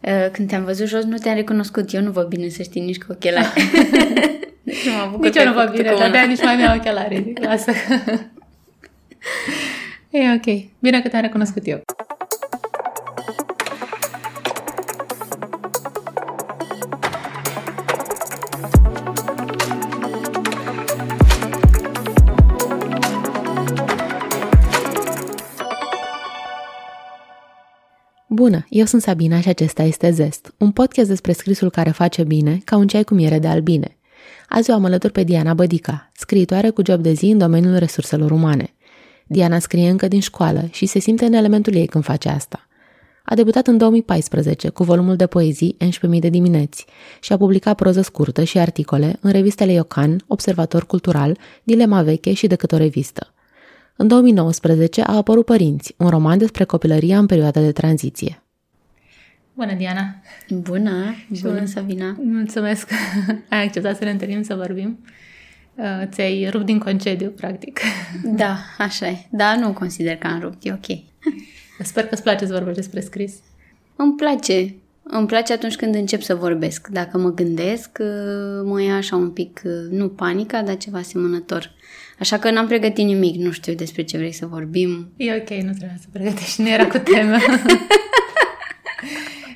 Uh, când te-am văzut jos, nu te-am recunoscut. Eu nu văd bine, să știi, nici cu ochelari. deci mă nici eu nu văd bine, dar de nici mai mi-au ochelari. Lasă. e ok. Bine că te-am recunoscut eu. Bună, eu sunt Sabina și acesta este Zest, un podcast despre scrisul care face bine, ca un ceai cu miere de albine. Azi o am alături pe Diana Bădica, scriitoare cu job de zi în domeniul resurselor umane. Diana scrie încă din școală și se simte în elementul ei când face asta. A debutat în 2014 cu volumul de poezii 11.000 de dimineți și a publicat proză scurtă și articole în revistele Iocan, Observator Cultural, Dilema Veche și Decât o revistă. În 2019 a apărut Părinți, un roman despre copilăria în perioada de tranziție. Bună, Diana! Bună! Bună, Sabina! Mulțumesc că ai acceptat să ne întâlnim să vorbim. Uh, ți-ai rupt din concediu, practic. Da, așa e. Da, nu consider că am rupt, e ok. Sper că îți place să vorbești despre scris. Îmi place. Îmi place atunci când încep să vorbesc. Dacă mă gândesc, uh, mă ia așa un pic, uh, nu panica, dar ceva asemănător. Așa că n-am pregătit nimic, nu știu despre ce vrei să vorbim. E ok, nu trebuie să pregătești, nu era cu temă.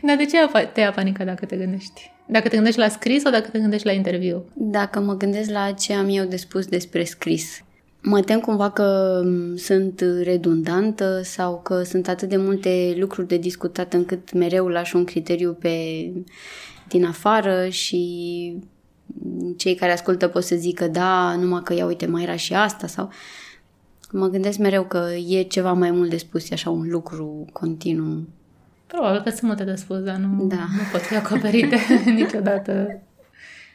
Dar de ce te ia panica dacă te gândești? Dacă te gândești la scris sau dacă te gândești la interviu? Dacă mă gândesc la ce am eu de spus despre scris. Mă tem cumva că sunt redundantă sau că sunt atât de multe lucruri de discutat încât mereu lași un criteriu pe din afară și cei care ascultă pot să zică da, numai că ia uite mai era și asta sau mă gândesc mereu că e ceva mai mult de spus, e așa un lucru continuu. Probabil că sunt multe de spus, dar nu, da. nu pot fi acoperite niciodată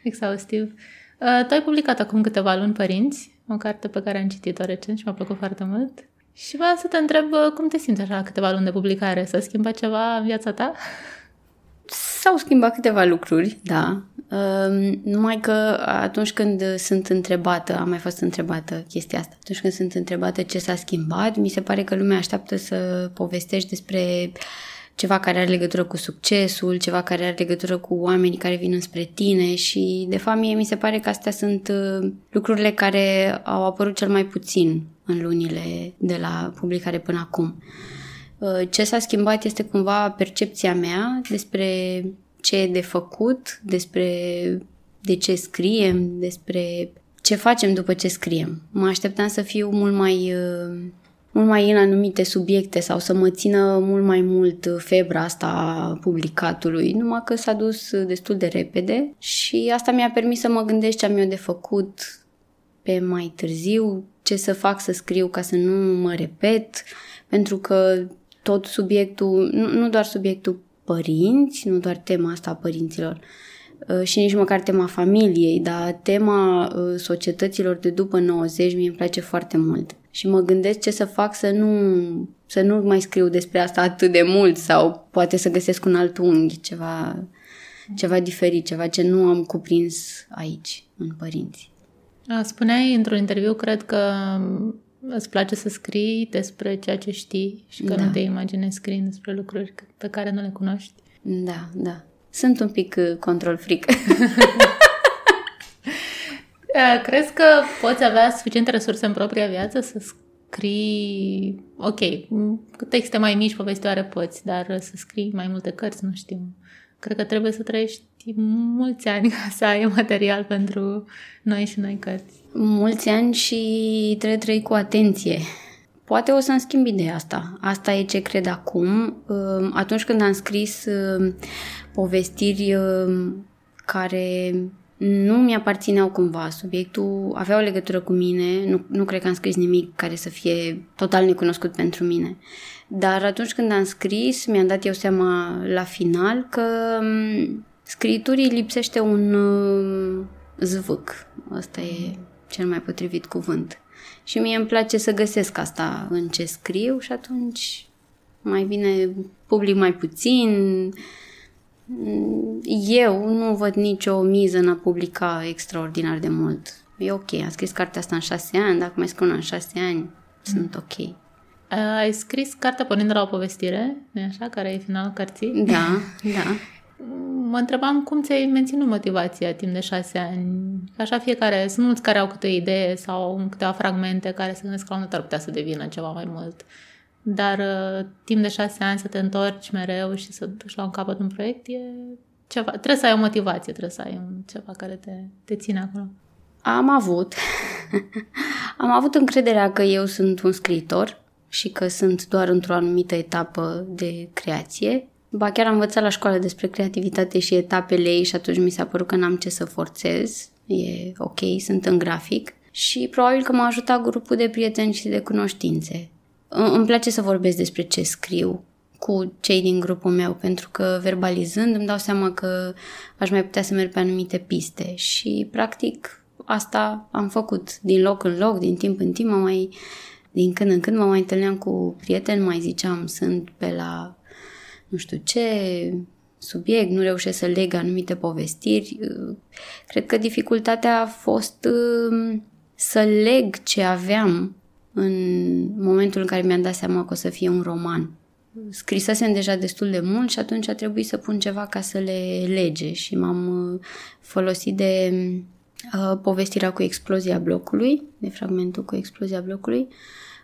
exhaustiv. Uh, tu ai publicat acum câteva luni Părinți, o carte pe care am citit-o recent și mi-a plăcut foarte mult. Și vreau să te întreb uh, cum te simți așa câteva luni de publicare? S-a schimbat ceva în viața ta? S-au schimbat câteva lucruri, da. Uh, numai că atunci când sunt întrebată, am mai fost întrebată chestia asta, atunci când sunt întrebată ce s-a schimbat, mi se pare că lumea așteaptă să povestești despre ceva care are legătură cu succesul, ceva care are legătură cu oamenii care vin înspre tine și, de fapt, mie mi se pare că astea sunt uh, lucrurile care au apărut cel mai puțin în lunile de la publicare până acum. Uh, ce s-a schimbat este cumva percepția mea despre ce e de făcut, despre de ce scriem, despre ce facem după ce scriem. Mă așteptam să fiu mult mai uh, mult mai în anumite subiecte sau să mă țină mult mai mult febra asta a publicatului, numai că s-a dus destul de repede și asta mi-a permis să mă gândesc ce am eu de făcut pe mai târziu, ce să fac să scriu ca să nu mă repet, pentru că tot subiectul, nu, nu doar subiectul părinți, nu doar tema asta a părinților, uh, și nici măcar tema familiei, dar tema uh, societăților de după 90 mi îmi place foarte mult. Și mă gândesc ce să fac să nu, să nu mai scriu despre asta atât de mult sau poate să găsesc un alt unghi, ceva, ceva diferit, ceva ce nu am cuprins aici, în părinți. Spuneai într-un interviu, cred că îți place să scrii despre ceea ce știi și că da. nu te imaginezi scriind despre lucruri pe care nu le cunoști. Da, da. Sunt un pic uh, control freak. Crezi că poți avea suficiente resurse în propria viață să scrii, ok, texte mai mici, povestioare poți, dar să scrii mai multe cărți, nu știu. Cred că trebuie să trăiești mulți ani ca să ai material pentru noi și noi cărți. Mulți ani și trebuie trăi cu atenție. Poate o să-mi schimb ideea asta. Asta e ce cred acum. Atunci când am scris povestiri care nu mi-aparțineau cumva. Subiectul avea o legătură cu mine, nu, nu cred că am scris nimic care să fie total necunoscut pentru mine. Dar atunci când am scris, mi-am dat eu seama la final că mm, scriturii lipsește un uh, zvâc. Asta e cel mai potrivit cuvânt. Și mie îmi place să găsesc asta în ce scriu și atunci mai bine public mai puțin, eu nu văd nicio miză în a publica extraordinar de mult. E ok, am scris cartea asta în șase ani, dacă mai scriu în șase ani, mm. sunt ok. Ai scris cartea pornind de la o povestire, nu așa, care e finalul cărții? Da, da. Mă întrebam cum ți-ai menținut motivația timp de șase ani. Așa fiecare, sunt mulți care au câte o idee sau câteva fragmente care se gândesc că la un ar putea să devină ceva mai mult. Dar uh, timp de șase ani să te întorci mereu și să duci la un capăt un proiect e ceva. Trebuie să ai o motivație, trebuie să ai un, ceva care te, te ține acolo. Am avut. Am avut încrederea că eu sunt un scriitor și că sunt doar într-o anumită etapă de creație. Ba chiar am învățat la școală despre creativitate și etapele ei și atunci mi s-a părut că n-am ce să forțez. E ok, sunt în grafic. Și probabil că m-a ajutat grupul de prieteni și de cunoștințe. Îmi place să vorbesc despre ce scriu cu cei din grupul meu, pentru că verbalizând îmi dau seama că aș mai putea să merg pe anumite piste și practic asta am făcut din loc în loc, din timp în timp, mă mai, din când în când mă mai întâlneam cu prieteni, mai ziceam sunt pe la nu știu ce subiect, nu reușesc să leg anumite povestiri. Cred că dificultatea a fost um, să leg ce aveam în momentul în care mi-am dat seama că o să fie un roman. Scrisesem deja destul de mult și atunci a trebuit să pun ceva ca să le lege și m-am uh, folosit de uh, povestirea cu explozia blocului, de fragmentul cu explozia blocului,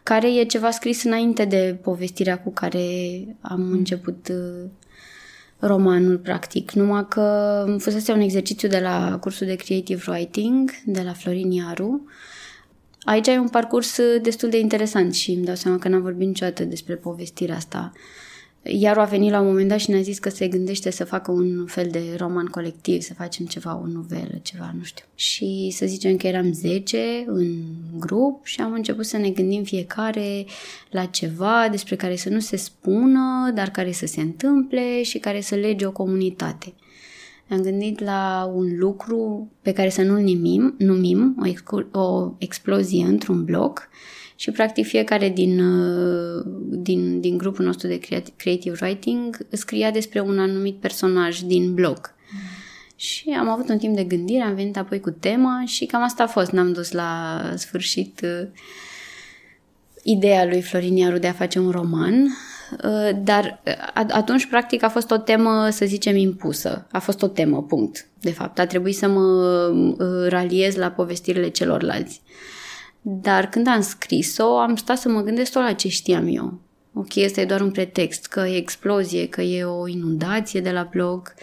care e ceva scris înainte de povestirea cu care am mm. început uh, romanul, practic. Numai că fusese un exercițiu de la cursul de Creative Writing, de la Florin Iaru, uh, Aici ai un parcurs uh, destul de interesant și îmi dau seama că n-am vorbit niciodată despre povestirea asta. Iar a venit la un moment dat și ne-a zis că se gândește să facă un fel de roman colectiv, să facem ceva, o novelă, ceva, nu știu. Și să zicem că eram 10 în grup și am început să ne gândim fiecare la ceva despre care să nu se spună, dar care să se întâmple și care să lege o comunitate. Ne-am gândit la un lucru pe care să nu-l numim, numim o, excu- o explozie într-un bloc și practic fiecare din, uh, din, din grupul nostru de creative writing scria despre un anumit personaj din bloc. Mm. Și am avut un timp de gândire, am venit apoi cu tema și cam asta a fost. N-am dus la sfârșit uh, ideea lui Florin Iaru de a face un roman, uh, dar uh, atunci, practic, a fost o temă, să zicem, impusă. A fost o temă, punct. De fapt, a trebuit să mă uh, raliez la povestirile celorlalți. Dar când am scris-o, am stat să mă gândesc tot la ce știam eu. Ok, ăsta e doar un pretext, că e explozie, că e o inundație de la blog.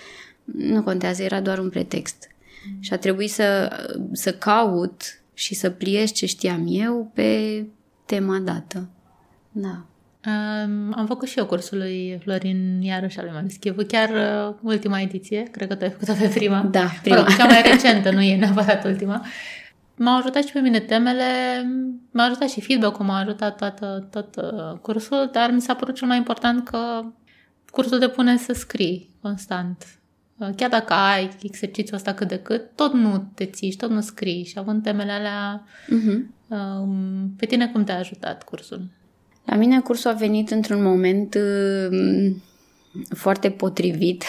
Nu contează, era doar un pretext. Mm. Și a trebuit să, să caut și să pliez ce știam eu pe tema dată. Da. Um, am făcut și eu cursul lui Florin Iaruș al lui Marischivu, chiar uh, ultima ediție, cred că tu ai făcut-o pe prima. Da, prima. Mă rog, cea mai recentă, nu e neapărat ultima. M-au ajutat și pe mine temele, m-a ajutat și feedback-ul, m-a ajutat toată, tot uh, cursul, dar mi s-a părut cel mai important că cursul te pune să scrii constant. Uh, chiar dacă ai exercițiul ăsta cât de cât, tot nu te țiși tot nu scrii și având temele alea, uh-huh. Um, pe tine cum te-a ajutat cursul? La mine cursul a venit într-un moment uh, foarte potrivit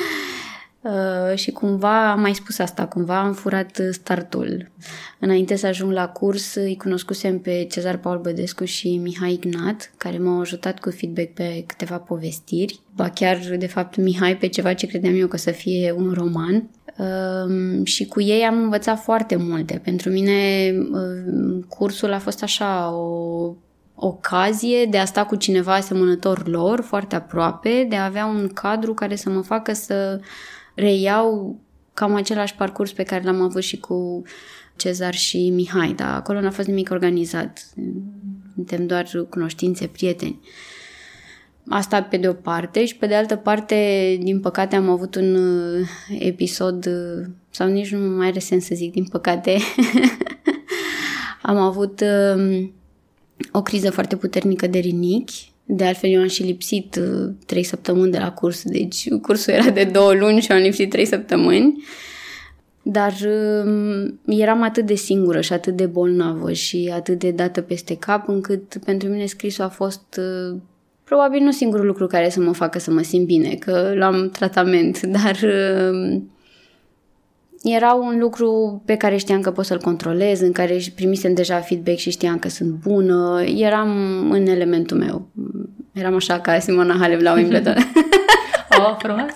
uh, și cumva am mai spus asta, cumva am furat startul. Înainte să ajung la curs îi cunoscusem pe Cezar Paul Bădescu și Mihai Ignat, care m-au ajutat cu feedback pe câteva povestiri. Ba chiar, de fapt, Mihai pe ceva ce credeam eu că să fie un roman. Um, și cu ei am învățat foarte multe. Pentru mine um, cursul a fost așa o ocazie de a sta cu cineva asemănător lor, foarte aproape, de a avea un cadru care să mă facă să reiau cam același parcurs pe care l-am avut și cu Cezar și Mihai, dar acolo n-a fost nimic organizat. Suntem doar cunoștințe, prieteni. Uh, Asta pe de o parte și pe de altă parte, din păcate, am avut un uh, episod, uh, sau nici nu mai are sens să zic din păcate, am avut um, o criză foarte puternică de rinichi. De altfel, eu am și lipsit uh, trei săptămâni de la curs, deci cursul era de două luni și am lipsit trei săptămâni. Dar um, eram atât de singură și atât de bolnavă și atât de dată peste cap, încât pentru mine scrisul a fost probabil nu singurul lucru care să mă facă să mă simt bine, că luam tratament, dar um, era un lucru pe care știam că pot să-l controlez, în care primisem deja feedback și știam că sunt bună. Eram în elementul meu. Eram așa ca Simona Halep la Wimbledon. oh, frumos!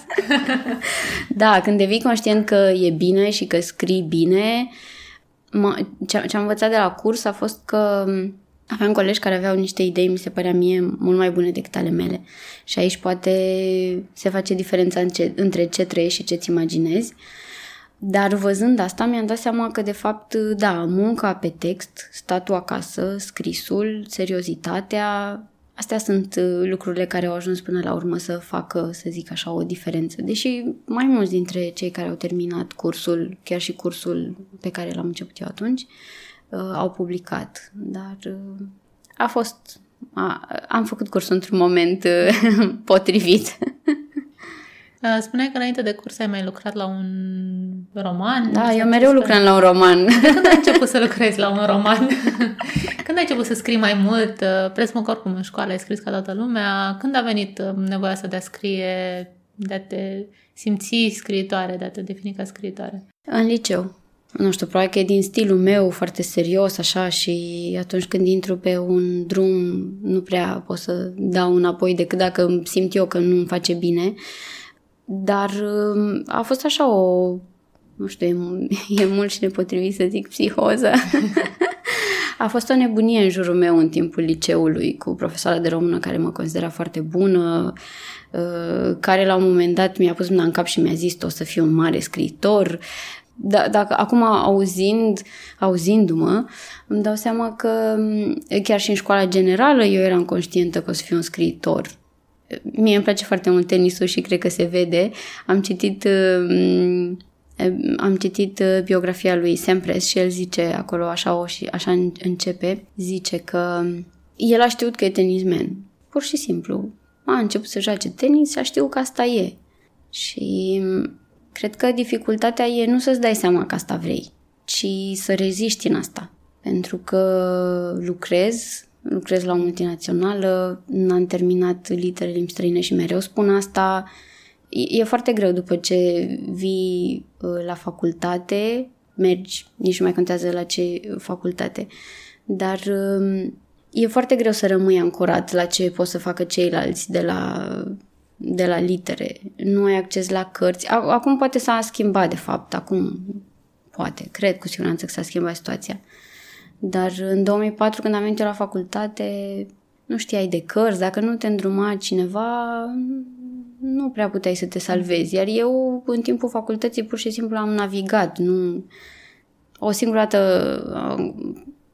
da, când devii conștient că e bine și că scrii bine, ce am învățat de la curs a fost că aveam colegi care aveau niște idei, mi se părea mie, mult mai bune decât ale mele. Și aici poate se face diferența între ce trăiești și ce-ți imaginezi. Dar văzând asta, mi-am dat seama că, de fapt, da, munca pe text, statul acasă, scrisul, seriozitatea, astea sunt uh, lucrurile care au ajuns până la urmă să facă, să zic așa, o diferență. Deși mai mulți dintre cei care au terminat cursul, chiar și cursul pe care l-am început eu atunci, uh, au publicat. Dar uh, a fost... A, am făcut cursul într-un moment potrivit. Uh, spuneai că înainte de curs ai mai lucrat la un roman. Da, eu mereu lucram la un roman. De când ai început să lucrezi la un roman? când ai început să scrii mai mult? Uh, Presmă oricum în școală ai scris ca toată lumea. Când a venit uh, nevoia să de a scrie, de a te simți scriitoare, de a te defini ca scriitoare? În liceu. Nu știu, probabil că e din stilul meu foarte serios așa și atunci când intru pe un drum nu prea pot să dau înapoi decât dacă simt eu că nu îmi face bine. Uh, dar um, a fost așa o, nu știu, e, e mult și nepotrivit să zic psihoză. a fost o nebunie în jurul meu în timpul liceului cu profesoara de română care mă considera foarte bună, uh, care la un moment dat mi-a pus mâna în cap și mi-a zis o să fiu un mare scriitor. Da, dacă acum auzind, auzindu-mă, îmi dau seama că um, chiar și în școala generală eu eram conștientă că o să fiu un scriitor Mie îmi place foarte mult tenisul și cred că se vede. Am citit uh, am citit uh, biografia lui Sam Press și el zice acolo așa o și așa începe, zice că el a știut că e tenismen. Pur și simplu. A început să joace tenis și a știut că asta e. Și mm, cred că dificultatea e nu să-ți dai seama că asta vrei, ci să reziști în asta. Pentru că lucrezi, lucrez la o multinațională, n-am terminat litere limbi străine și mereu spun asta. E foarte greu după ce vii uh, la facultate, mergi, nici nu mai contează la ce facultate, dar um, e foarte greu să rămâi ancorat la ce pot să facă ceilalți de la, de la litere. Nu ai acces la cărți. Acum poate s-a schimbat, de fapt, acum poate, cred cu siguranță că s-a schimbat situația. Dar în 2004, când am venit eu la facultate, nu știai de cărți, dacă nu te îndruma cineva, nu prea puteai să te salvezi. Iar eu, în timpul facultății, pur și simplu am navigat. Nu... O singură dată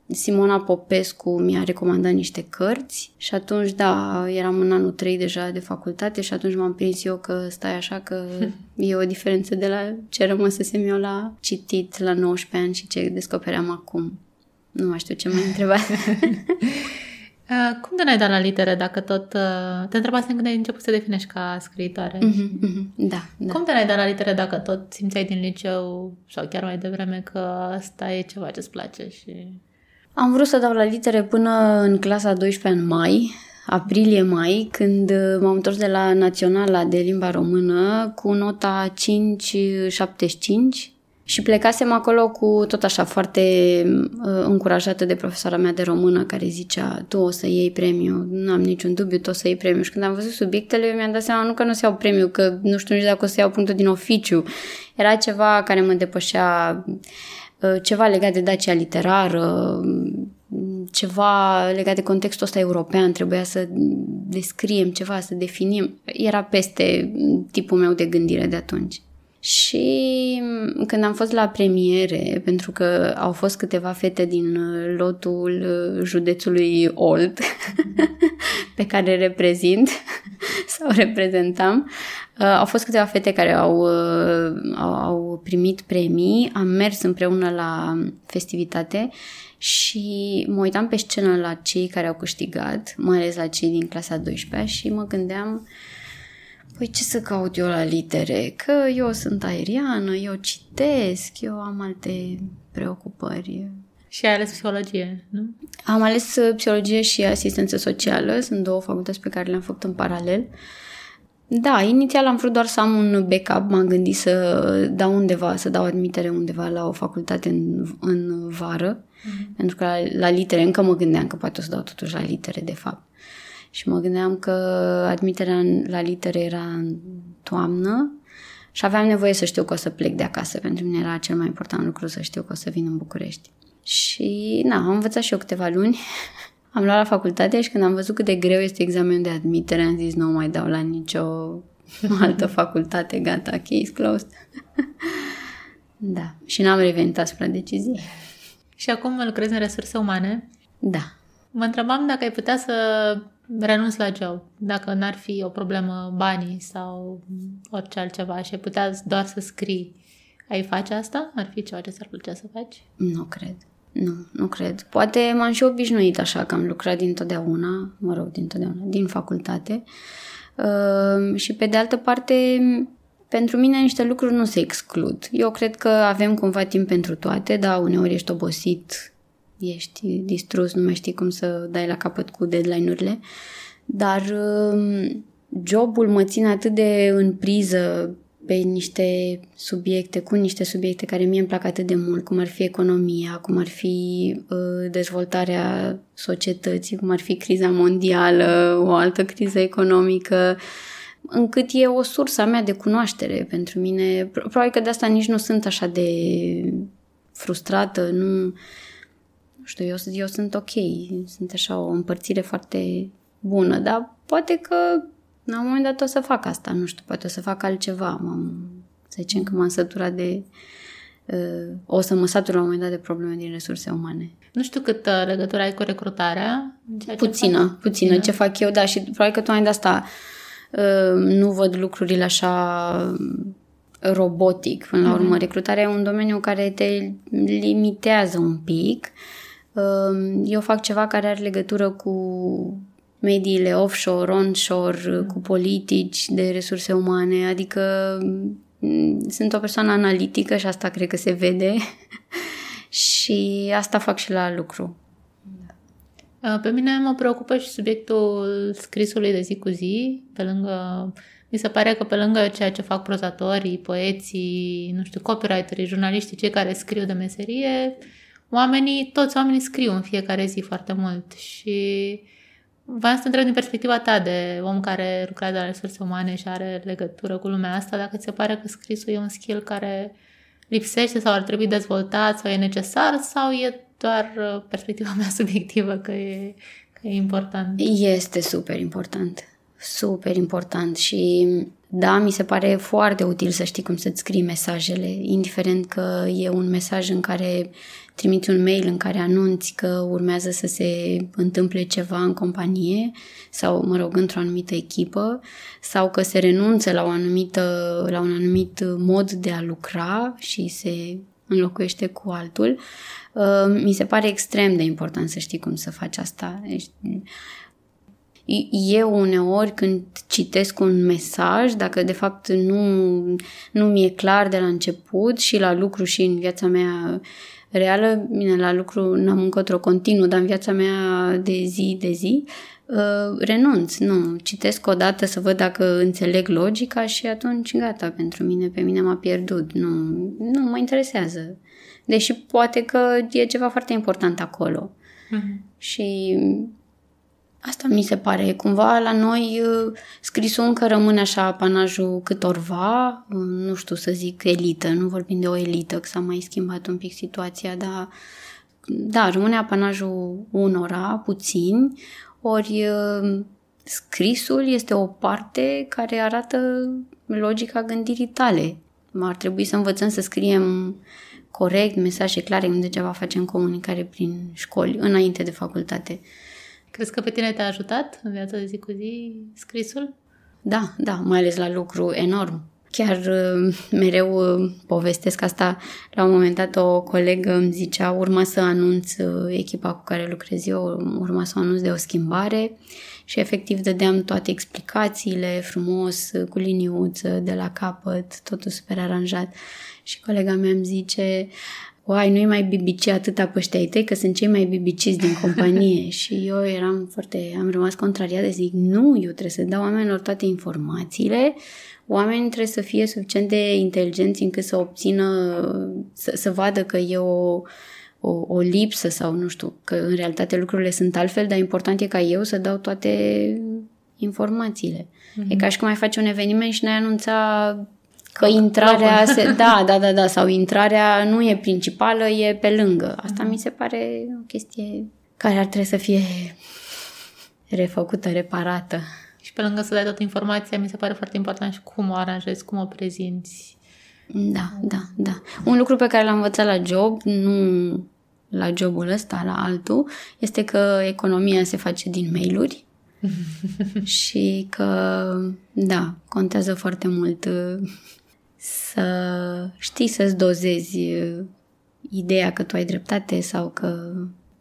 Simona Popescu mi-a recomandat niște cărți și atunci, da, eram în anul 3 deja de facultate și atunci m-am prins eu că stai așa că e o diferență de la ce rămăsesem eu la citit la 19 ani și ce descopeream acum. Nu mai știu ce mai întrebat. Uh, cum de n-ai dat la litere dacă tot... Uh, te întrebasem când ai început să definești ca scriitoare. Mm-hmm, mm-hmm. Da, da. Cum de n-ai dat la litere dacă tot simțeai din liceu sau chiar mai devreme că asta e ceva ce-ți place și... Am vrut să dau la litere până în clasa 12 în mai, aprilie-mai, când m-am întors de la Naționala de Limba Română cu nota 5,75 și plecasem acolo cu tot așa foarte uh, încurajată de profesoara mea de română care zicea tu o să iei premiu, nu am niciun dubiu, tu o să iei premiu. Și când am văzut subiectele, mi-am dat seama nu că nu să iau premiu, că nu știu nici dacă o să iau punctul din oficiu. Era ceva care mă depășea, uh, ceva legat de Dacia literară, ceva legat de contextul ăsta european, trebuia să descriem ceva, să definim. Era peste tipul meu de gândire de atunci. Și când am fost la premiere, pentru că au fost câteva fete din uh, lotul uh, județului Olt, pe care reprezint sau reprezentam, uh, au fost câteva fete care au, au, au primit premii, am mers împreună la festivitate și mă uitam pe scenă la cei care au câștigat, mai ales la cei din clasa 12 și mă gândeam uh, Păi ce să caut eu la litere? Că eu sunt aeriană, eu citesc, eu am alte preocupări. Și ai ales psihologie, nu? Am ales uh, psihologie și asistență socială. Sunt două facultăți pe care le-am făcut în paralel. Da, inițial am vrut doar să am un backup, m-am gândit să dau undeva, să dau admitere undeva la o facultate în, în vară, mm-hmm. pentru că la, la litere încă mă gândeam că poate o să dau totuși la litere, de fapt. Și mă gândeam că admiterea la litere era în toamnă și aveam nevoie să știu că o să plec de acasă. Pentru mine era cel mai important lucru să știu că o să vin în București. Și, na, am învățat și eu câteva luni. am luat la facultate și când am văzut cât de greu este examenul de admitere, am zis, nu mai dau la nicio altă facultate, gata, case closed. da, și n-am revenit asupra deciziei. Și acum lucrezi în resurse umane? Da. Mă întrebam dacă ai putea să renunți la job, dacă n-ar fi o problemă banii sau orice altceva și ai putea doar să scrii. Ai face asta? Ar fi ceva ce ți-ar plăcea să faci? Nu cred. Nu, nu cred. Poate m-am și obișnuit așa, că am lucrat dintotdeauna, mă rog, dintotdeauna, din facultate. Uh, și pe de altă parte, pentru mine niște lucruri nu se exclud. Eu cred că avem cumva timp pentru toate, dar uneori ești obosit, ești distrus, nu mai știi cum să dai la capăt cu deadline-urile. Dar uh, jobul mă ține atât de în priză pe niște subiecte, cu niște subiecte care mie îmi plac atât de mult, cum ar fi economia, cum ar fi uh, dezvoltarea societății, cum ar fi criza mondială, o altă criză economică, încât e o sursă a mea de cunoaștere pentru mine. Probabil că de asta nici nu sunt așa de frustrată, nu, nu știu, eu, eu sunt ok, sunt așa o împărțire foarte bună, dar poate că la un moment dat o să fac asta, nu știu, poate o să fac altceva. M-am, să zicem că m-am săturat de... Uh, o să mă satur la un moment dat de probleme din resurse umane. Nu știu cât uh, legătură ai cu recrutarea. Puțină, fac? puțină. Ce fac eu, da, și probabil că tu ai de asta uh, nu văd lucrurile așa robotic. Până la urmă, mm-hmm. recrutarea e un domeniu care te limitează un pic. Uh, eu fac ceva care are legătură cu mediile offshore, onshore, cu politici de resurse umane, adică mm, sunt o persoană analitică și asta cred că se vede. Și asta fac și la lucru. Uh, pe mine mă preocupă și subiectul scrisului de zi cu zi, pe lângă mi se pare că pe lângă ceea ce fac prozatorii, poeții, nu știu, copywriterii, jurnaliștii, cei care scriu de meserie, oamenii, toți oamenii scriu în fiecare zi foarte mult și Vreau să te întreb din perspectiva ta de om care lucrează la resurse umane și are legătură cu lumea asta, dacă ți se pare că scrisul e un skill care lipsește sau ar trebui dezvoltat sau e necesar sau e doar uh, perspectiva mea subiectivă că e, că e important? Este super important. Super important și da, mi se pare foarte util să știi cum să-ți scrii mesajele, indiferent că e un mesaj în care trimiți un mail în care anunți că urmează să se întâmple ceva în companie sau, mă rog, într-o anumită echipă sau că se renunță la, o anumită, la un anumit mod de a lucra și se înlocuiește cu altul. Uh, mi se pare extrem de important să știi cum să faci asta. Deci, eu uneori când citesc un mesaj, dacă de fapt nu, nu mi-e clar de la început și la lucru și în viața mea reală, bine, la lucru n-am încotro continuu, dar în viața mea de zi de zi, uh, renunț, nu, citesc o dată să văd dacă înțeleg logica și atunci gata, pentru mine, pe mine m-a pierdut, nu, nu mă interesează. Deși poate că e ceva foarte important acolo. Uh-huh. Și Asta mi se pare. Cumva la noi uh, scrisul încă rămâne așa apanajul câtorva, uh, nu știu să zic elită, nu vorbim de o elită, că s-a mai schimbat un pic situația, dar da, rămâne apanajul unora, puțini, ori uh, scrisul este o parte care arată logica gândirii tale. Ar trebui să învățăm să scriem corect, mesaje clare, cum degeaba facem comunicare prin școli, înainte de facultate. Crezi că pe tine te-a ajutat în viața de zi cu zi scrisul? Da, da, mai ales la lucru enorm. Chiar uh, mereu uh, povestesc asta. La un moment dat o colegă îmi zicea urma să anunț uh, echipa cu care lucrez eu, urma să anunț de o schimbare și efectiv dădeam toate explicațiile frumos, cu liniuță, de la capăt, totul super aranjat. Și colega mea îmi zice, uai, nu-i mai bibici atâta pe ăștia ai tăi, că sunt cei mai bibiciți din companie. și eu eram foarte, am rămas contrariat de zic, nu, eu trebuie să dau oamenilor toate informațiile, oamenii trebuie să fie suficient de inteligenți încât să obțină, să, să vadă că e o, o, o lipsă sau nu știu, că în realitate lucrurile sunt altfel, dar important e ca eu să dau toate informațiile. Mm-hmm. E ca și cum ai face un eveniment și ne-ai anunța că intrarea se, da, da, da, da, sau intrarea nu e principală, e pe lângă. Asta mm-hmm. mi se pare o chestie care ar trebui să fie refăcută, reparată. Și pe lângă să dai toată informația, mi se pare foarte important și cum o aranjezi, cum o prezinți. Da, da, da. Un lucru pe care l-am învățat la job, nu la jobul ăsta, la altul, este că economia se face din mail-uri și că, da, contează foarte mult uh, să știi să-ți dozezi uh, ideea că tu ai dreptate sau că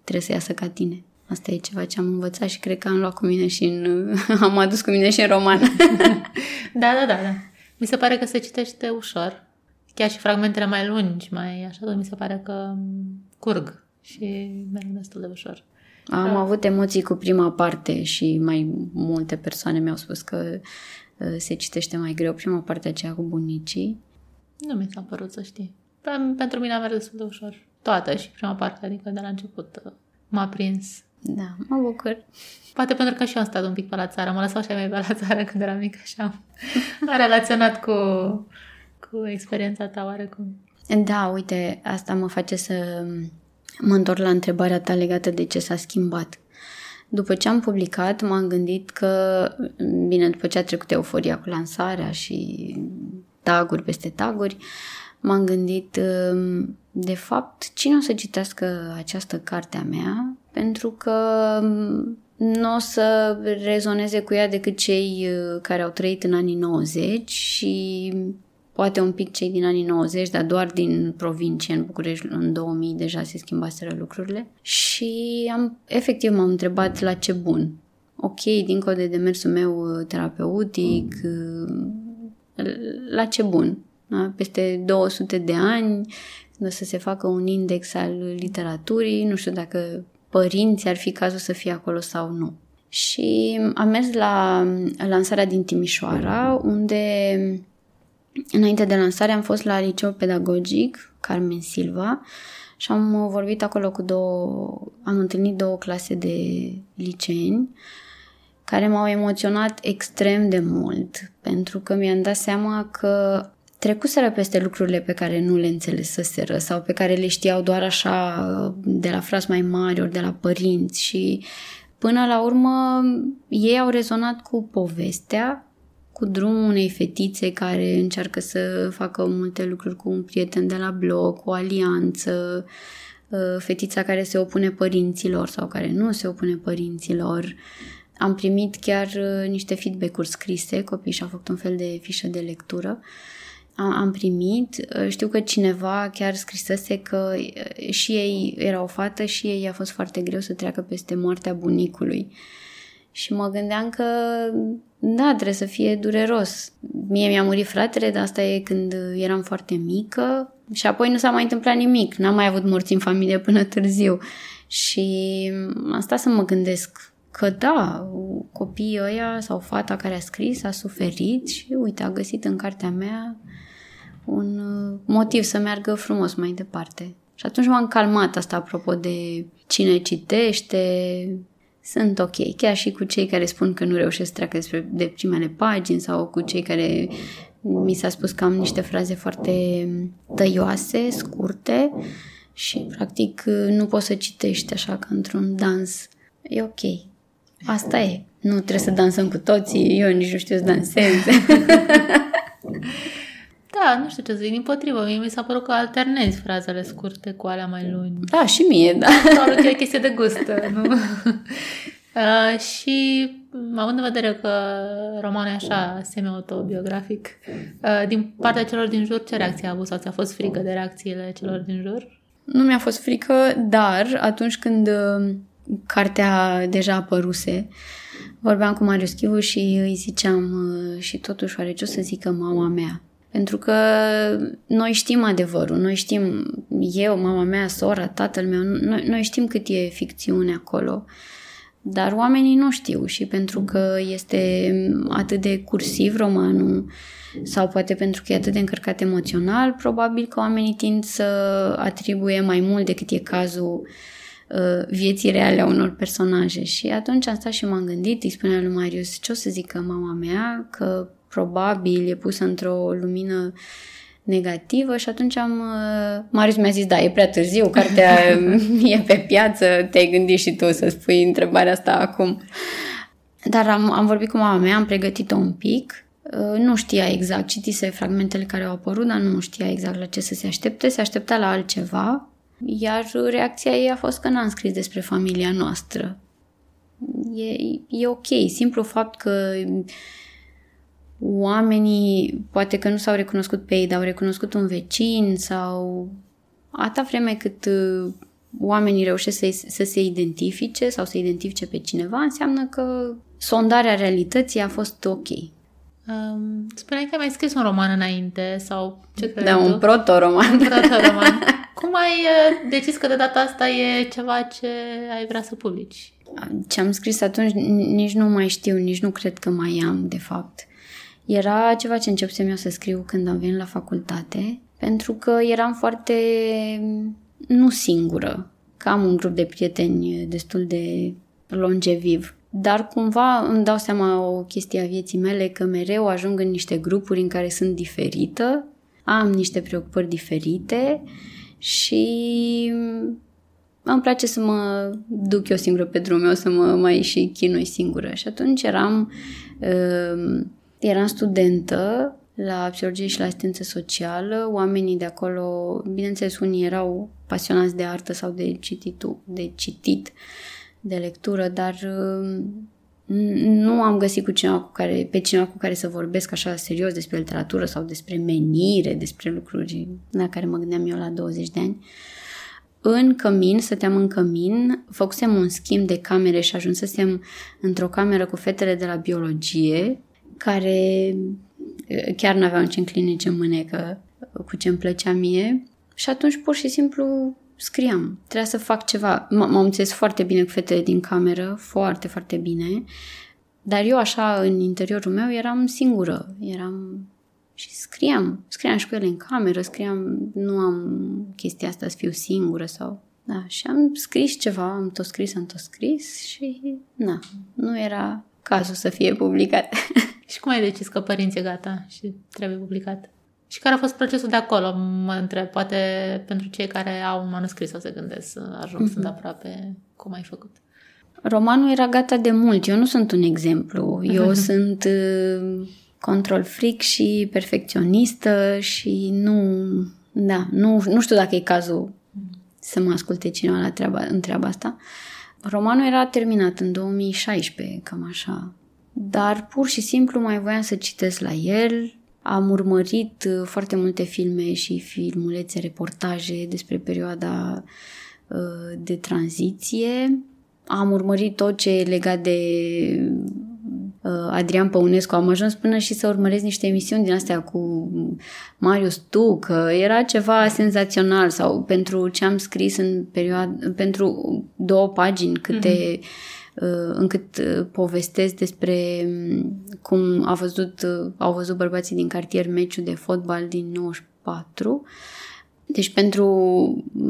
trebuie să iasă ca tine. Asta e ceva ce am învățat și cred că am luat cu mine și în... am adus cu mine și în roman. da, da, da, da. Mi se pare că se citește ușor. Chiar și fragmentele mai lungi, mai așa, mi se pare că curg și merg destul de ușor. Am da. avut emoții cu prima parte și mai multe persoane mi-au spus că uh, se citește mai greu prima parte aceea cu bunicii. Nu mi s-a părut să știi. Pentru mine a mers destul de ușor. Toată și prima parte, adică de la început uh, m-a prins. Da, mă bucur. Poate pentru că și eu am stat un pic pe la țară. Mă lăsau și mai pe la țară când eram mică și am, am relaționat cu, cu experiența ta oarecum. Da, uite, asta mă face să mă întorc la întrebarea ta legată de ce s-a schimbat. După ce am publicat, m-am gândit că, bine, după ce a trecut euforia cu lansarea și taguri peste taguri, m-am gândit, um, de fapt, cine o să citească această carte a mea? Pentru că um, nu o să rezoneze cu ea decât cei uh, care au trăit în anii 90 și poate un pic cei din anii 90, dar doar din provincie, în București, în 2000 deja se schimbaseră lucrurile. Și am, efectiv m-am întrebat la ce bun. Ok, dincolo de demersul meu uh, terapeutic, uh, la ce bun. Da? Peste 200 de ani, când o să se facă un index al literaturii, nu știu dacă părinții ar fi cazul să fie acolo sau nu. Și am mers la lansarea din Timișoara, unde Înainte de lansare am fost la liceu pedagogic Carmen Silva și am vorbit acolo cu două, am întâlnit două clase de liceeni care m-au emoționat extrem de mult pentru că mi-am dat seama că trecuseră peste lucrurile pe care nu le înțeleseseră sau pe care le știau doar așa de la frați mai mari ori de la părinți și până la urmă ei au rezonat cu povestea cu drumul unei fetițe care încearcă să facă multe lucruri cu un prieten de la bloc, o alianță, uh, fetița care se opune părinților sau care nu se opune părinților. Am primit chiar uh, niște feedback-uri scrise, copiii și-au făcut un fel de fișă de lectură. Am primit, uh, știu că cineva chiar scrisese că și ei era o fată și ei a fost foarte greu să treacă peste moartea bunicului. Și mă gândeam că da, trebuie să fie dureros. Mie mi-a murit fratele, dar asta e când eram foarte mică și apoi nu s-a mai întâmplat nimic. N-am mai avut morți în familie până târziu. Și asta să mă gândesc că da, copiii ăia sau fata care a scris a suferit și uite, a găsit în cartea mea un motiv să meargă frumos mai departe. Și atunci m-am calmat asta apropo de cine citește, sunt ok, chiar și cu cei care spun că nu reușesc să treacă despre, de primele pagini sau cu cei care mi s-a spus că am niște fraze foarte tăioase, scurte și practic nu poți să citești așa ca într-un dans. E ok. Asta e. Nu trebuie să dansăm cu toții, eu nici nu știu să dansez. Da, nu știu ce să zic, din potrivă, mie mi s-a părut că alternezi frazele scurte cu alea mai lungi. Da, și mie, da. Sau că e chestie de gust, nu? uh, și având în vedere că romanul e așa semi-autobiografic, uh, din partea celor din jur, ce reacție a avut sau ți-a fost frică de reacțiile celor din jur? Nu mi-a fost frică, dar atunci când uh, cartea deja apăruse, vorbeam cu Marius Chivu și îi ziceam uh, și totuși oare ce o să zică mama mea? Pentru că noi știm adevărul, noi știm, eu, mama mea, sora, tatăl meu, noi, noi știm cât e ficțiune acolo. Dar oamenii nu știu și pentru că este atât de cursiv romanul sau poate pentru că e atât de încărcat emoțional, probabil că oamenii tind să atribuie mai mult decât e cazul uh, vieții reale a unor personaje. Și atunci am stat și m-am gândit, îi spunea lui Marius, ce o să zică mama mea, că probabil e pusă într-o lumină negativă și atunci am... Uh, Marius mi-a zis, da, e prea târziu, cartea e pe piață, te-ai gândit și tu să spui întrebarea asta acum. Dar am, am vorbit cu mama mea, am pregătit-o un pic, uh, nu știa exact, citise fragmentele care au apărut, dar nu știa exact la ce să se aștepte, se aștepta la altceva, iar reacția ei a fost că n-am scris despre familia noastră. E, e ok, simplu fapt că oamenii poate că nu s-au recunoscut pe ei, dar au recunoscut un vecin sau atâta vreme cât uh, oamenii reușesc să, să se identifice sau să identifice pe cineva, înseamnă că sondarea realității a fost ok. Um, spuneai că ai mai scris un roman înainte sau ce crezi Da, un proto-roman. Un proto-roman. Cum ai uh, decis că de data asta e ceva ce ai vrea să publici? Ce am scris atunci nici nu mai știu, nici nu cred că mai am, de fapt. Era ceva ce începusem eu să scriu când am venit la facultate, pentru că eram foarte nu singură, că am un grup de prieteni destul de longeviv. Dar cumva îmi dau seama o chestie a vieții mele că mereu ajung în niște grupuri în care sunt diferită, am niște preocupări diferite și îmi place să mă duc eu singură pe drumul meu, să mă mai și chinui singură. Și atunci eram uh, Eram studentă la psihologie și la asistență socială. Oamenii de acolo, bineînțeles, unii erau pasionați de artă sau de citit, de citit, de lectură, dar uh, nu am găsit cu cineva cu care, pe cineva cu care să vorbesc așa serios despre literatură sau despre menire, despre lucruri la care mă gândeam eu la 20 de ani. În cămin, stăteam în cămin, făcusem un schimb de camere și ajunsesem într-o cameră cu fetele de la biologie care chiar nu aveau nici clinice în mânecă cu ce îmi plăcea mie. Și atunci pur și simplu scriam. Trebuia să fac ceva. M- m-am înțeles foarte bine cu fetele din cameră, foarte, foarte bine, dar eu așa în interiorul meu eram singură, eram și scriam, scriam și cu ele în cameră, scriam, nu am chestia asta să fiu singură sau... Da, și am scris ceva, am tot scris, am tot scris și na, nu era cazul să fie publicat. Și cum ai decis că părinții gata și trebuie publicat? Și care a fost procesul de acolo? Mă întreb, poate pentru cei care au un manuscris sau se gândesc să ajung, mm-hmm. sunt aproape, cum ai făcut? Romanul era gata de mult. Eu nu sunt un exemplu. Eu sunt uh, control freak și perfecționistă și nu... Da, nu, nu știu dacă e cazul să mă asculte cineva la treaba, în treaba asta. Romanul era terminat în 2016, cam așa dar pur și simplu mai voiam să citesc la el. Am urmărit uh, foarte multe filme și filmulețe, reportaje despre perioada uh, de tranziție. Am urmărit tot ce e legat de uh, Adrian Păunescu. Am ajuns până și să urmăresc niște emisiuni din astea cu Marius Tu, că era ceva senzațional sau pentru ce am scris în perioada, pentru două pagini câte mm-hmm Uh, încât uh, povestesc despre um, cum a văzut, uh, au văzut bărbații din cartier meciul de fotbal din 94. Deci pentru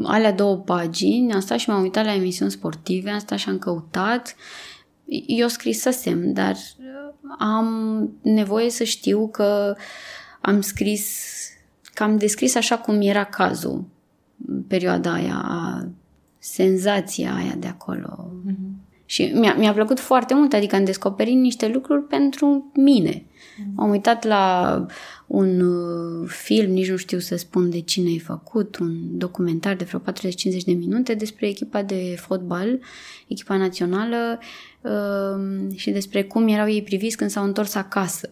alea două pagini am stat și m-am uitat la emisiuni sportive, am stat și am căutat. Eu scrisăsem, dar am nevoie să știu că am scris, că am descris așa cum era cazul perioada aia, senzația aia de acolo. Mm-hmm. Și mi-a, mi-a plăcut foarte mult, adică am descoperit niște lucruri pentru mine. Mm. Am uitat la un uh, film, nici nu știu să spun de cine e făcut, un documentar de vreo 40-50 de minute despre echipa de fotbal, echipa națională uh, și despre cum erau ei priviți când s-au întors acasă,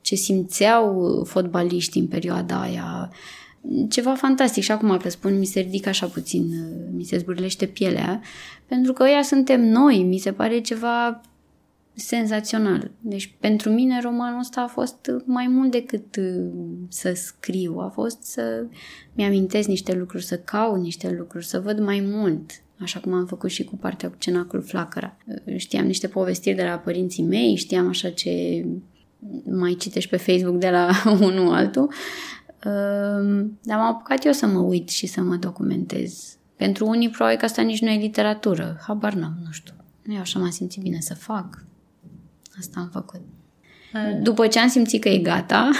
ce simțeau fotbaliștii în perioada aia, ceva fantastic și acum că spun, mi se ridică așa puțin, uh, mi se zburlește pielea, pentru că ăia suntem noi, mi se pare ceva senzațional. Deci pentru mine romanul ăsta a fost mai mult decât uh, să scriu, a fost să mi-amintesc niște lucruri, să caut niște lucruri, să văd mai mult, așa cum am făcut și cu partea cu cenacul flacăra. Uh, știam niște povestiri de la părinții mei, știam așa ce mai citești pe Facebook de la unul altul, uh, dar m-am apucat eu să mă uit și să mă documentez. Pentru unii probabil că asta nici nu e literatură, habar n-am, nu știu. Eu așa m-am simțit bine să fac. Asta am făcut. După ce am simțit că e gata,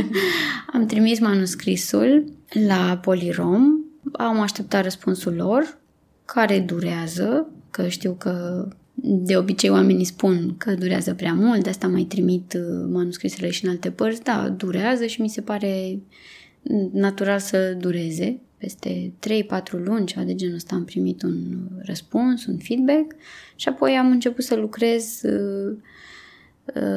am trimis manuscrisul la Polirom, am așteptat răspunsul lor, care durează, că știu că de obicei oamenii spun că durează prea mult, de asta mai trimit uh, manuscrisele și în alte părți. Da, durează și mi se pare natural să dureze. Peste 3-4 luni, ceva de genul ăsta, am primit un răspuns, un feedback și apoi am început să lucrez uh, Uh,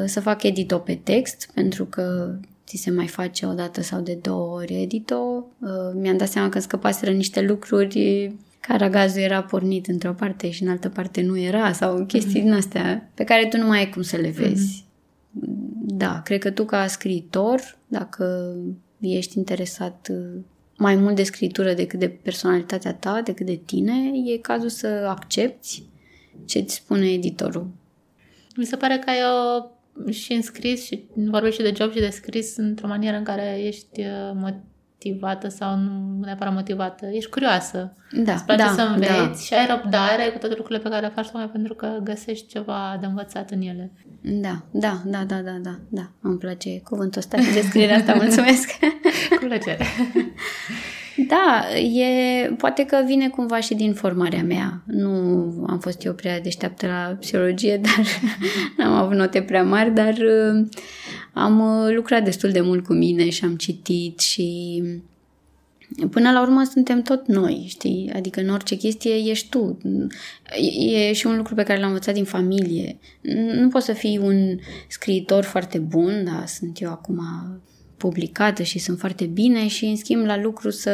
să fac edito pe text, pentru că ți se mai face o dată sau de două ori edito. Uh, mi-am dat seama că scăpaseră niște lucruri caragazul era pornit într-o parte și în altă parte nu era sau chestii mm-hmm. din astea pe care tu nu mai ai cum să le vezi. Mm-hmm. Da, cred că tu ca scriitor, dacă ești interesat uh, mai mult de scritură decât de personalitatea ta, decât de tine, e cazul să accepti ce îți spune editorul. Mi se pare că ai o și în scris și vorbești și de job și de scris într-o manieră în care ești uh, motivată sau nu neapărat motivată, ești curioasă. Da, Îți place da, să înveți da. și ai răbdare cu toate lucrurile pe care le faci mai pentru că găsești ceva de învățat în ele. Da, da, da, da, da, da, da. Îmi place cuvântul ăsta și descrierea asta, mulțumesc. Cu plăcere. Da, e, poate că vine cumva și din formarea mea. Nu am fost eu prea deșteaptă la psihologie, dar n-am avut note prea mari, dar uh, am uh, lucrat destul de mult cu mine și am citit și Până la urmă suntem tot noi, știi? Adică în orice chestie ești tu. E și un lucru pe care l-am învățat din familie. Nu poți să fii un scriitor foarte bun, da, sunt eu acum publicată și sunt foarte bine și în schimb la lucru să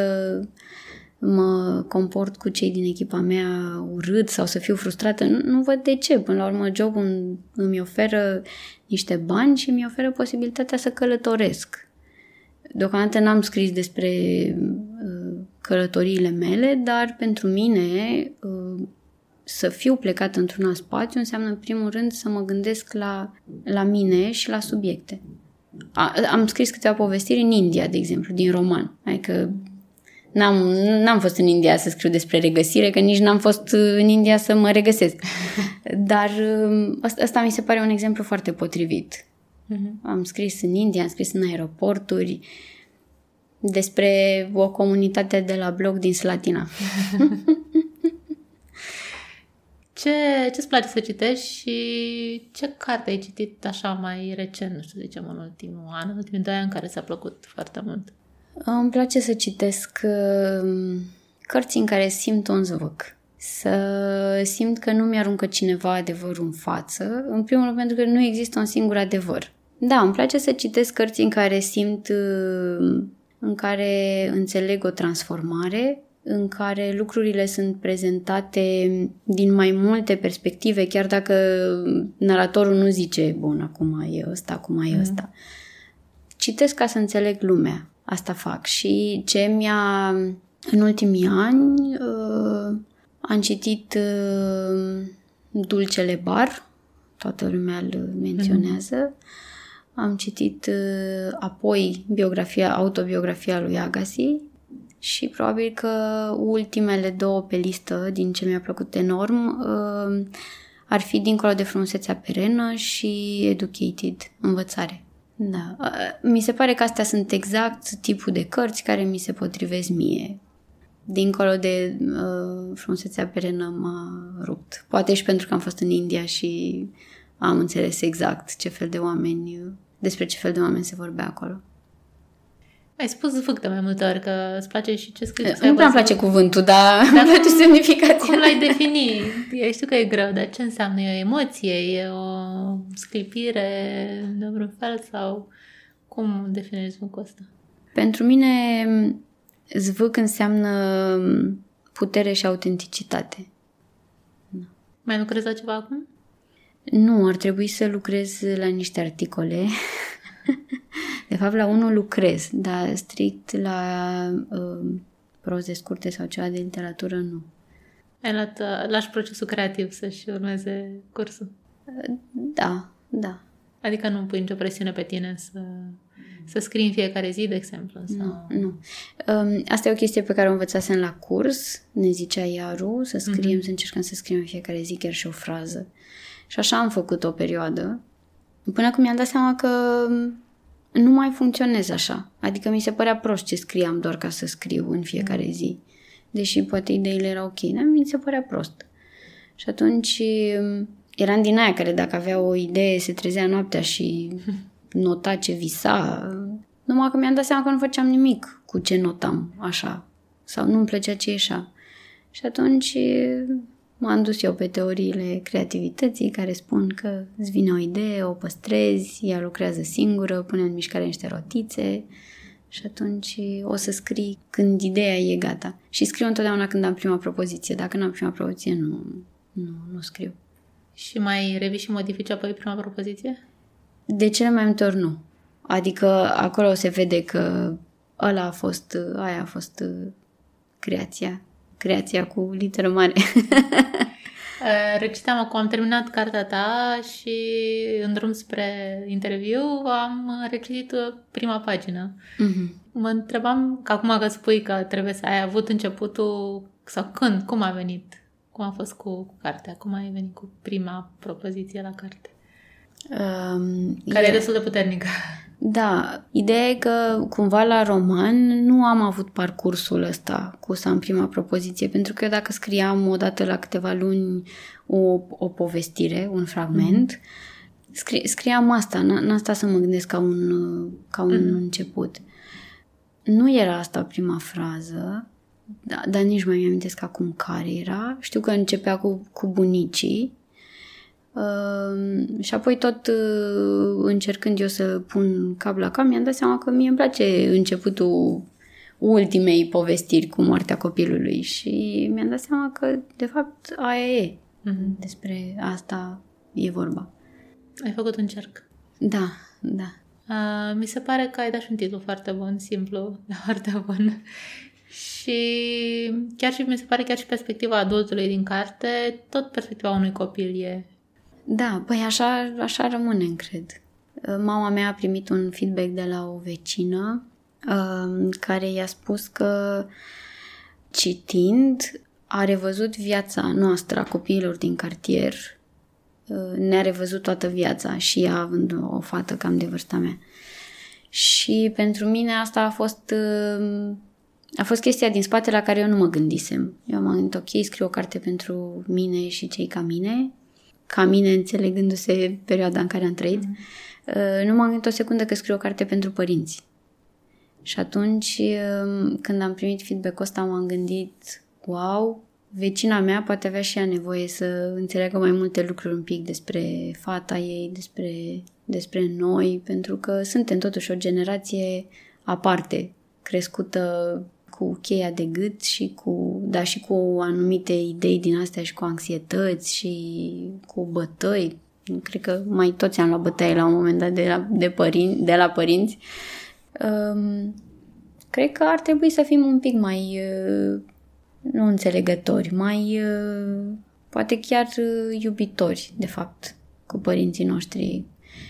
mă comport cu cei din echipa mea urât sau să fiu frustrată. Nu, nu văd de ce. Până la urmă, jobul îmi oferă niște bani și mi oferă posibilitatea să călătoresc. Deocamdată n-am scris despre uh, călătoriile mele, dar pentru mine uh, să fiu plecat într-un alt spațiu înseamnă în primul rând să mă gândesc la, la mine și la subiecte. A, am scris câteva povestiri în India, de exemplu, din roman. Adică n-am, n-am fost în India să scriu despre regăsire, că nici n-am fost în India să mă regăsesc. Dar asta, asta mi se pare un exemplu foarte potrivit. Uh-huh. Am scris în India, am scris în aeroporturi despre o comunitate de la blog din Slatina. Ce, ce-ți place să citești și ce carte ai citit așa mai recent, nu știu, zicem, în ultimul an, în ultimii doi ani, care ți-a plăcut foarte mult? Îmi place să citesc uh, cărți în care simt un zvâc. Să simt că nu mi-aruncă cineva adevărul în față. În primul rând pentru că nu există un singur adevăr. Da, îmi place să citesc cărți în care simt, uh, în care înțeleg o transformare, în care lucrurile sunt prezentate din mai multe perspective, chiar dacă naratorul nu zice, bun, acum e ăsta, acum e mm. ăsta. Citesc ca să înțeleg lumea. Asta fac. Și ce mi-a... În ultimii ani uh, am citit uh, Dulcele Bar, toată lumea îl menționează. Mm. Am citit uh, apoi biografia, autobiografia lui Agassi, și probabil că ultimele două pe listă, din ce mi-a plăcut enorm, uh, ar fi Dincolo de frumusețea perenă și Educated, învățare. Da. Uh, mi se pare că astea sunt exact tipul de cărți care mi se potrivesc mie. Dincolo de uh, frumusețea perenă m-a rupt. Poate și pentru că am fost în India și am înțeles exact ce fel de oameni, despre ce fel de oameni se vorbea acolo. Ai spus zvâc de mai multe ori, că îți place și ce scrii. Nu prea îmi place cuvântul, dar îmi place semnificația. Cum l-ai defini? Eu știu că e greu, dar ce înseamnă? E o emoție? E o sclipire de vreun fel? Sau cum definești zvâcul ăsta? Pentru mine zvâc înseamnă putere și autenticitate. Mai lucrezi la ceva acum? Nu, ar trebui să lucrez la niște articole. De fapt, la unul lucrez, dar strict la uh, proze scurte sau ceva de literatură, nu. Ai luat, uh, lași procesul creativ să-și urmeze cursul? Da, da. Adică nu pui nicio presiune pe tine să, să scrii în fiecare zi, de exemplu? Sau... Nu, nu. Um, asta e o chestie pe care o învățasem la curs, ne zicea Iaru, să scriem, mm-hmm. să încercăm să scriem în fiecare zi chiar și o frază. Și așa am făcut o perioadă, până când mi-am dat seama că nu mai funcționez așa. Adică mi se părea prost ce scriam doar ca să scriu în fiecare zi. Deși poate ideile erau ok, dar mi se părea prost. Și atunci um, eram din aia care dacă avea o idee se trezea noaptea și nota ce visa. Numai că mi-am dat seama că nu făceam nimic cu ce notam așa. Sau nu-mi plăcea ce ieșea. Și atunci m-am dus eu pe teoriile creativității care spun că îți vine o idee, o păstrezi, ea lucrează singură, pune în mișcare niște rotițe și atunci o să scrii când ideea e gata. Și scriu întotdeauna când am prima propoziție. Dacă nu am prima propoziție, nu, nu, nu scriu. Și mai revii și modifici apoi prima propoziție? De cele mai multe ori nu. Adică acolo se vede că ăla a fost, aia a fost creația. Creația cu literă mare. Eh, Recitam acum, am terminat cartea ta și în drum spre interviu am recitit prima pagină. Mm-hmm. Mă întrebam, că acum că spui că trebuie să ai avut începutul, sau când, cum a venit? Cum a fost cu, cu cartea? Cum ai venit cu prima propoziție la carte? Um, Care e, e destul de puternică. Da, ideea e că cumva la roman nu am avut parcursul ăsta cu să am prima propoziție, pentru că eu dacă scriam odată la câteva luni o, o povestire, un fragment, mm-hmm. scri, scriam asta, n-am stat să mă gândesc ca un, ca un mm-hmm. început. Nu era asta prima frază, da, dar nici mai mi-amintesc acum care era. Știu că începea cu, cu bunicii, Uh, și apoi tot uh, încercând eu să pun cap la cap, mi-am dat seama că mie îmi place începutul ultimei povestiri cu moartea copilului și mi-am dat seama că de fapt aia e. Mm-hmm. Despre asta e vorba. Ai făcut un cerc. Da, da. Uh, mi se pare că ai dat și un titlu foarte bun, simplu, foarte bun. Și chiar și mi se pare chiar și perspectiva adultului din carte, tot perspectiva unui copil e da, păi așa, așa rămâne, cred. Mama mea a primit un feedback de la o vecină uh, care i-a spus că citind a revăzut viața noastră, a copiilor din cartier, uh, ne-a revăzut toată viața și ea având o fată cam de vârsta mea. Și pentru mine asta a fost uh, a fost chestia din spate la care eu nu mă gândisem. Eu m-am gândit, ok, scriu o carte pentru mine și cei ca mine ca mine, înțelegându-se perioada în care am trăit, mm-hmm. nu m-am gândit o secundă că scriu o carte pentru părinți. Și atunci, um, când am primit feedback-ul ăsta, m-am gândit, wow, vecina mea poate avea și ea nevoie să înțeleagă mai multe lucruri un pic despre fata ei, despre, despre noi, pentru că suntem totuși o generație aparte, crescută cu cheia de gât și cu, da, și cu anumite idei din astea și cu anxietăți și cu bătăi. Cred că mai toți am luat bătaie la un moment dat de la, de părin, de la părinți. Um, cred că ar trebui să fim un pic mai uh, nu înțelegători, mai uh, poate chiar uh, iubitori, de fapt, cu părinții noștri,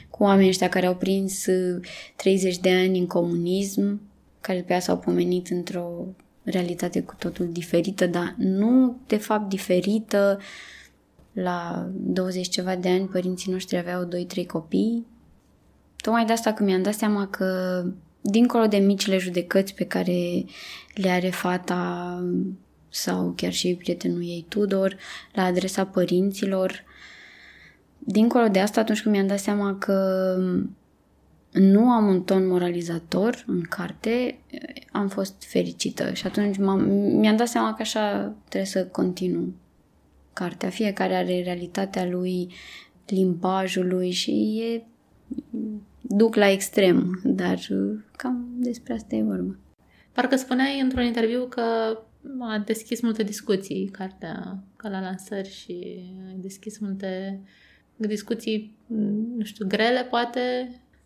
cu oamenii ăștia care au prins 30 de ani în comunism, care pe s-au pomenit într-o realitate cu totul diferită, dar nu de fapt diferită. La 20 ceva de ani părinții noștri aveau 2-3 copii. Tocmai de asta că mi-am dat seama că dincolo de micile judecăți pe care le are fata sau chiar și prietenul ei Tudor la adresa părinților, dincolo de asta atunci când mi-am dat seama că nu am un ton moralizator în carte, am fost fericită și atunci mi-am dat seama că așa trebuie să continu cartea. Fiecare are realitatea lui, limbajul lui și e duc la extrem, dar cam despre asta e vorba. Parcă spuneai într-un interviu că a deschis multe discuții cartea ca la lansări și a deschis multe discuții, nu știu, grele, poate?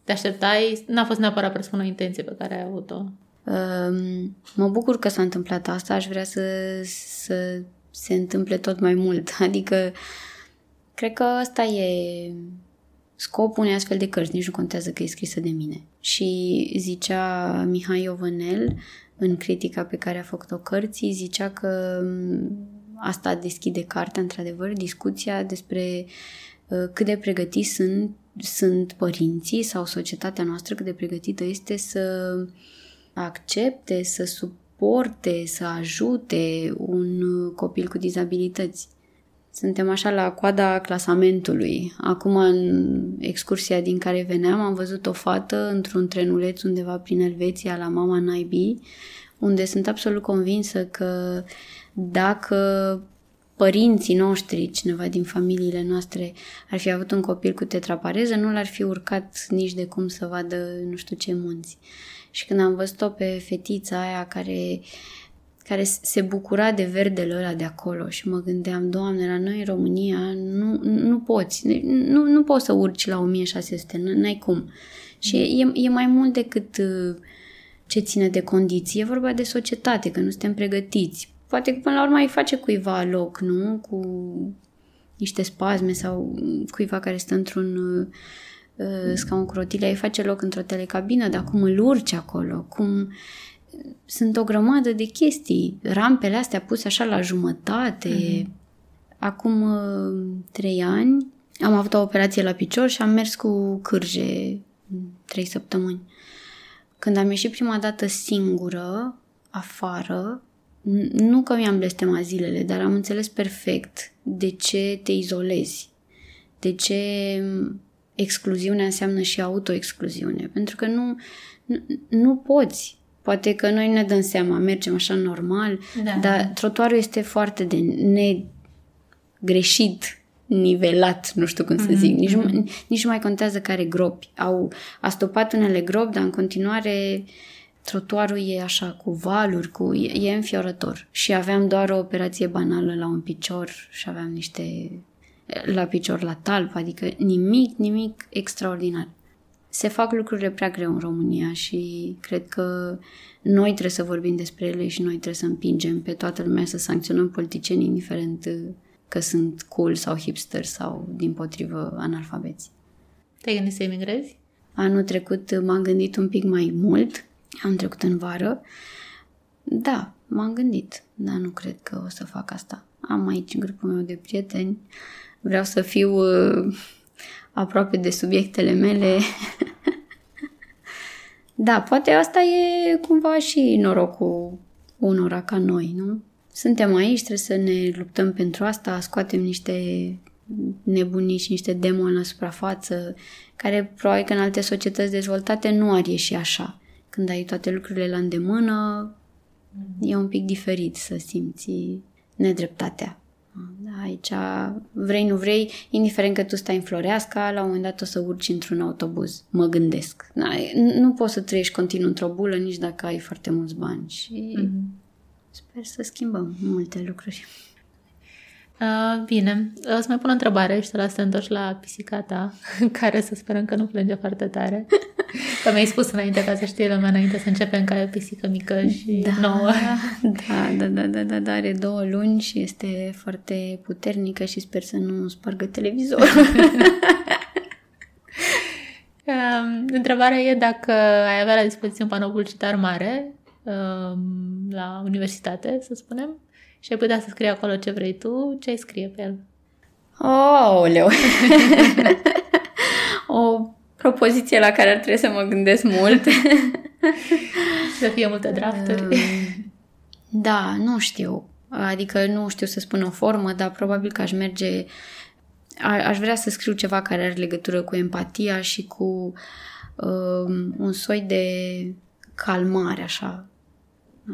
Te așteptai? N-a fost neapărat presupun o intenție pe care ai avut-o. Um, mă bucur că s-a întâmplat asta, aș vrea să, să se întâmple tot mai mult. Adică, cred că ăsta e scopul unei astfel de cărți, nici nu contează că e scrisă de mine. Și zicea Mihai Iovenel, în critica pe care a făcut-o cărții, zicea că asta deschide cartea, într-adevăr, discuția despre uh, cât de pregătiți sunt, sunt părinții sau societatea noastră, cât de pregătită este să accepte, să suporte, să ajute un copil cu dizabilități. Suntem așa la coada clasamentului. Acum, în excursia din care veneam, am văzut o fată într-un trenuleț undeva prin Elveția, la mama naibii, unde sunt absolut convinsă că dacă părinții noștri, cineva din familiile noastre, ar fi avut un copil cu tetrapareză, nu l-ar fi urcat nici de cum să vadă nu știu ce munți. Și când am văzut-o pe fetița aia care, care se bucura de verdele ăla de acolo și mă gândeam, Doamne, la noi în România nu, nu poți, nu, nu poți să urci la 1600, n-ai cum. Și e, e mai mult decât uh, ce ține de condiții, e vorba de societate, că nu suntem pregătiți. Poate că până la urmă îi face cuiva loc, nu? Cu niște spasme sau cuiva care stă într-un uh, uh, scaun cu rotile, îi face loc într-o telecabină, dar cum îl urci acolo, cum sunt o grămadă de chestii. Rampele astea puse așa la jumătate. Mm-hmm. Acum uh, trei ani am avut o operație la picior și am mers cu cârje trei săptămâni. Când am ieșit prima dată singură, afară, nu că mi-am blestemat zilele, dar am înțeles perfect de ce te izolezi, de ce excluziunea înseamnă și autoexcluziune. Pentru că nu, nu, nu poți. Poate că noi ne dăm seama, mergem așa normal, da. dar trotuarul este foarte de negreșit nivelat, nu știu cum mm-hmm. să zic, nici, mm-hmm. nici nu mai contează care gropi. Au astopat unele gropi, dar în continuare trotuarul e așa cu valuri, cu, e, e înfiorător. Și aveam doar o operație banală la un picior și aveam niște la picior la talp, adică nimic, nimic extraordinar. Se fac lucrurile prea greu în România și cred că noi trebuie să vorbim despre ele și noi trebuie să împingem pe toată lumea să sancționăm politicienii, indiferent că sunt cool sau hipster sau, din potrivă, analfabeți. Te-ai gândit să emigrezi? Anul trecut m-am gândit un pic mai mult. Am trecut în vară. Da, m-am gândit, dar nu cred că o să fac asta. Am aici grupul meu de prieteni. Vreau să fiu uh, aproape de subiectele mele. da, poate asta e cumva și norocul unora ca noi, nu? suntem aici, trebuie să ne luptăm pentru asta, scoatem niște nebunii și niște demoni la suprafață, care probabil că în alte societăți dezvoltate nu ar ieși așa. Când ai toate lucrurile la îndemână, e un pic diferit să simți nedreptatea. Da, aici, vrei, nu vrei, indiferent că tu stai în Floreasca, la un moment dat o să urci într-un autobuz. Mă gândesc. Da, nu poți să trăiești continuu într-o bulă nici dacă ai foarte mulți bani. Și mm-hmm Sper să schimbăm multe lucruri. Uh, bine, o să mai pun o întrebare și să las să întorci la pisica ta, care să sperăm că nu plânge foarte tare. Că mi-ai spus înainte, ca să știe lumea înainte să începem ca o pisică mică și da, nouă. Da, da, da, da, da, da, are două luni și este foarte puternică și sper să nu spargă televizorul. um, întrebarea e dacă ai avea la dispoziție un panou publicitar mare Um, la universitate, să spunem, și ai putea să scrii acolo ce vrei tu, ce ai scrie pe el. Oh, leu! o propoziție la care ar trebui să mă gândesc mult. să fie multe drafturi. Um, da, nu știu. Adică nu știu să spun o formă, dar probabil că aș merge... A, aș vrea să scriu ceva care are legătură cu empatia și cu um, un soi de calmare, așa,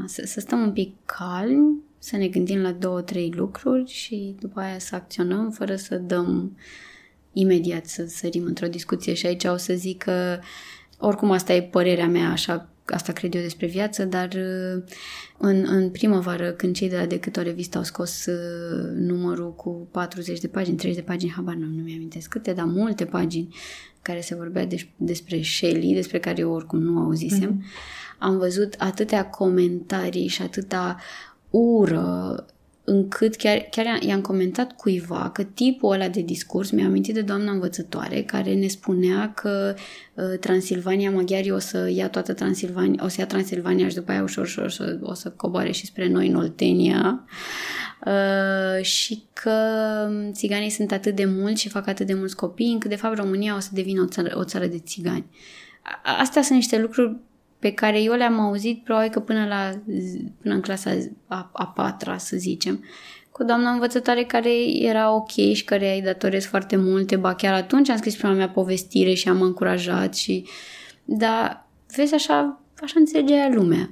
să, să stăm un pic calmi, să ne gândim la două, trei lucruri și după aia să acționăm fără să dăm imediat să sărim într-o discuție și aici o să zic că oricum asta e părerea mea așa asta cred eu despre viață, dar uh, în, în primăvară, când cei de la Decât o revistă au scos uh, numărul cu 40 de pagini, 30 de pagini, habar nu, nu mi-amintesc câte, dar multe pagini care se vorbea deș, despre Shelley, despre care eu oricum nu auzisem, mm-hmm. am văzut atâtea comentarii și atâta ură încât chiar, chiar i-am comentat cuiva că tipul ăla de discurs mi-a amintit de doamna învățătoare care ne spunea că uh, Transilvania, maghiarii o să ia toată Transilvania, o să ia Transilvania și după aia ușor, ușor, ușor o să coboare și spre noi în Oltenia uh, și că țiganii sunt atât de mulți și fac atât de mulți copii încât de fapt România o să devină o țară, o țară de țigani. Astea sunt niște lucruri pe care eu le-am auzit probabil că până, la, până în clasa a, a patra, să zicem, cu doamna învățătoare care era ok și care îi datorez foarte multe, ba chiar atunci am scris prima mea povestire și am încurajat și... Dar, vezi, așa, așa înțelegea lumea.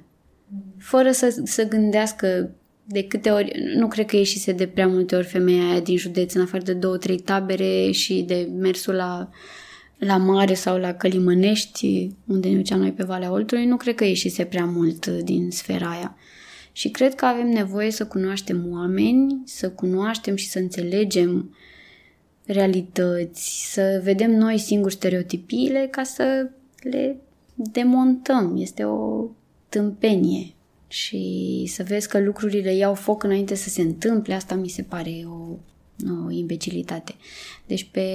Fără să, să gândească de câte ori, nu cred că ieșise de prea multe ori femeia aia din județ, în afară de două, trei tabere și de mersul la uh, la mare sau la Călimănești, unde ne duceam noi pe Valea Oltului, nu cred că ieșise prea mult uh, din sfera aia. Și cred că avem nevoie să cunoaștem oameni, să cunoaștem și să înțelegem realități, să vedem noi singuri stereotipiile ca să le demontăm. Este o tâmpenie și să vezi că lucrurile iau foc înainte să se întâmple, asta mi se pare o, o imbecilitate. Deci pe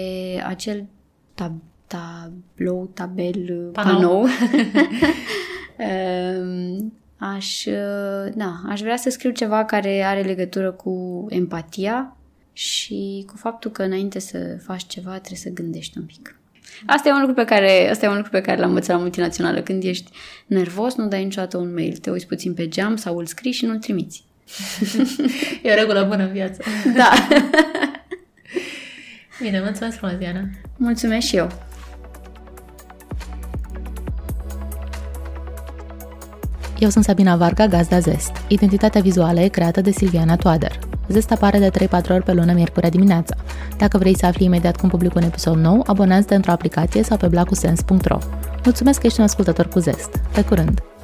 acel tab- tablou, tabel, panou, panou. Ehm, aș, da, aș vrea să scriu ceva care are legătură cu empatia și cu faptul că înainte să faci ceva trebuie să gândești un pic. Asta e un lucru pe care, asta e un lucru pe care l-am învățat la multinațională. Când ești nervos, nu dai niciodată un mail. Te uiți puțin pe geam sau îl scrii și nu-l trimiți. e o regulă bună în viață. Da. Bine, mulțumesc frumos, Diana. Mulțumesc și eu. Eu sunt Sabina Varga, gazda Zest. Identitatea vizuală e creată de Silviana Toader. Zest apare de 3-4 ori pe lună, miercurea dimineața. Dacă vrei să afli imediat cum public un episod nou, abonează-te într-o aplicație sau pe blacusens.ro. Mulțumesc că ești un ascultător cu Zest. Pe curând!